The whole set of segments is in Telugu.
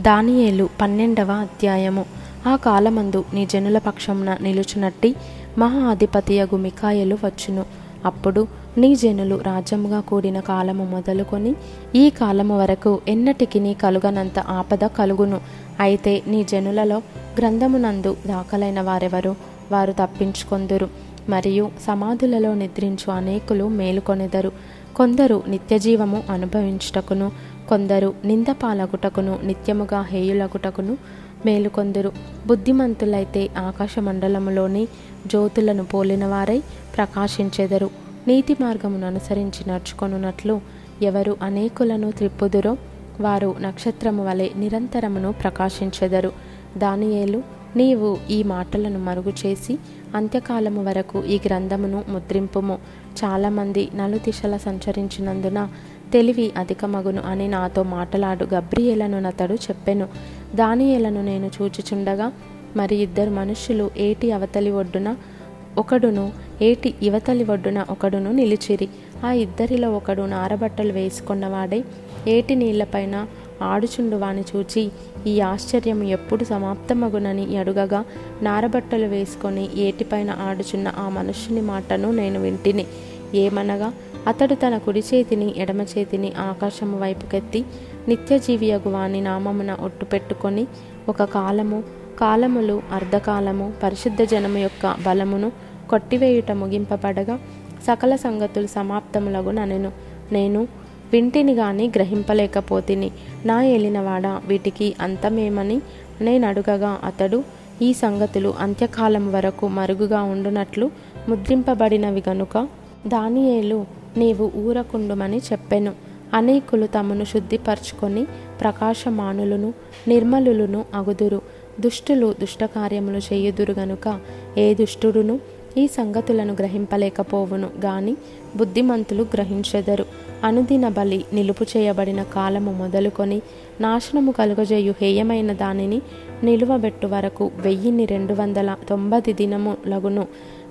దానియేలు పన్నెండవ అధ్యాయము. ఆ కాలమందు నీ జనుల పక్షమున నిలుచునట్టి మహా అధిపతియగు మికాయలు వచ్చును. అప్పుడు నీ జనులు రాజ్యముగా కూడిన కాలము మొదలుకొని ఈ కాలము వరకు ఎన్నటికి నీ కలుగనంత ఆపద కలుగును. అయితే నీ జనులలో గ్రంథమునందు దాఖలైన వారెవరు? వారు తప్పించుకొందురు. మరియు సమాధులలో నిద్రించు అనేకులు మేలుకొనెదరు. కొందరు నిత్యజీవము అనుభవించుటకును కొందరు నిందపాలగుటకును నిత్యముగా హేయులగుటకును మేలుకొందురు. బుద్ధిమంతులైతే ఆకాశ మండలములోని జ్యోతులను పోలినవారై ప్రకాశించెదరు. నీతి మార్గమును అనుసరించి నడుచుకొనున్నట్లు ఎవరు అనేకులను త్రిప్పుదురో వారు నక్షత్రము వలె నిరంతరమును ప్రకాశించెదరు. దానియేలు నీవు ఈ మాటలను మరుగు చేసి అంత్యకాలము వరకు ఈ గ్రంథమును ముద్రింపుము. చాలామంది నలుదిశల సంచరించినందున తెలివి అధికమగును అని నాతో మాటలాడు గబ్రియేలను నతడు చెప్పెను. దానియేలను నేను చూచిచుండగా మరి ఇద్దరు మనుష్యులు ఏటి అవతలి ఒడ్డున ఒకడును ఏటి ఇవతలి ఒడ్డున ఒకడును నిలిచిరి. ఆ ఇద్దరిలో ఒకడు నారబట్టలు వేసుకున్నవాడై ఏటి నీళ్ళపైన ఆడుచుండు వాని చూచి ఈ ఆశ్చర్యము ఎప్పుడు సమాప్తమగునని అడుగగా నారబట్టలు వేసుకొని ఏటిపైన ఆడుచున్న ఆ మనుష్యుని మాటను నేను వింటిని. ఏమనగా అతడు తన కుడి చేతిని ఎడమ చేతిని ఆకాశము వైపుకెత్తి నిత్యజీవియగు వాని నామమున ఒట్టు పెట్టుకొని ఒక కాలము కాలములు అర్ధకాలము పరిశుద్ధ జనము యొక్క బలమును కొట్టివేయుట ముగింపబడగా సకల సంగతులు సమాప్తములగు ననెను నేను వింటిని గాని గ్రహింపలేకపోతిని. నా ఏలినవాడ వీటికి అంతమేమని నేను అడుగగా అతడు ఈ సంగతులు అంత్యకాలం వరకు మరుగుగా ఉండునట్లు ముద్రింపబడినవి గనుక దానియేలు నీవు ఊరకుండుమని చెప్పెను. అనేకులు తమను శుద్ధిపరచుకొని ప్రకాశమానులను నిర్మలులను అగుదురు. దుష్టులు దుష్టకార్యములు చేయుదురు గనుక ఏ దుష్టుడును ఈ సంగతులను గ్రహింపలేకపోవును. గాని బుద్ధిమంతులు గ్రహించెదరు. అనుదిన బలి నిలుపు చేయబడిన కాలము మొదలుకొని నాశనము కలుగజేయు హేయమైన దానిని నిలువబెట్టు వరకు వెయ్యిన్ని రెండు వందల తొంభై దినములగును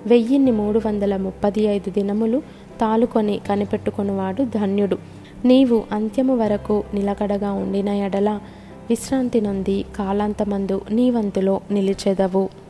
వెయ్యిన్ని మూడు వందల ముప్పది ఐదు దినములు తాలుకొని కనిపెట్టుకునివాడు ధన్యుడు. నీవు అంత్యము వరకు నిలకడగా ఉండిన ఎడల విశ్రాంతి నొంది కాలాంతమందు నీవంతులో నిలిచెదవు.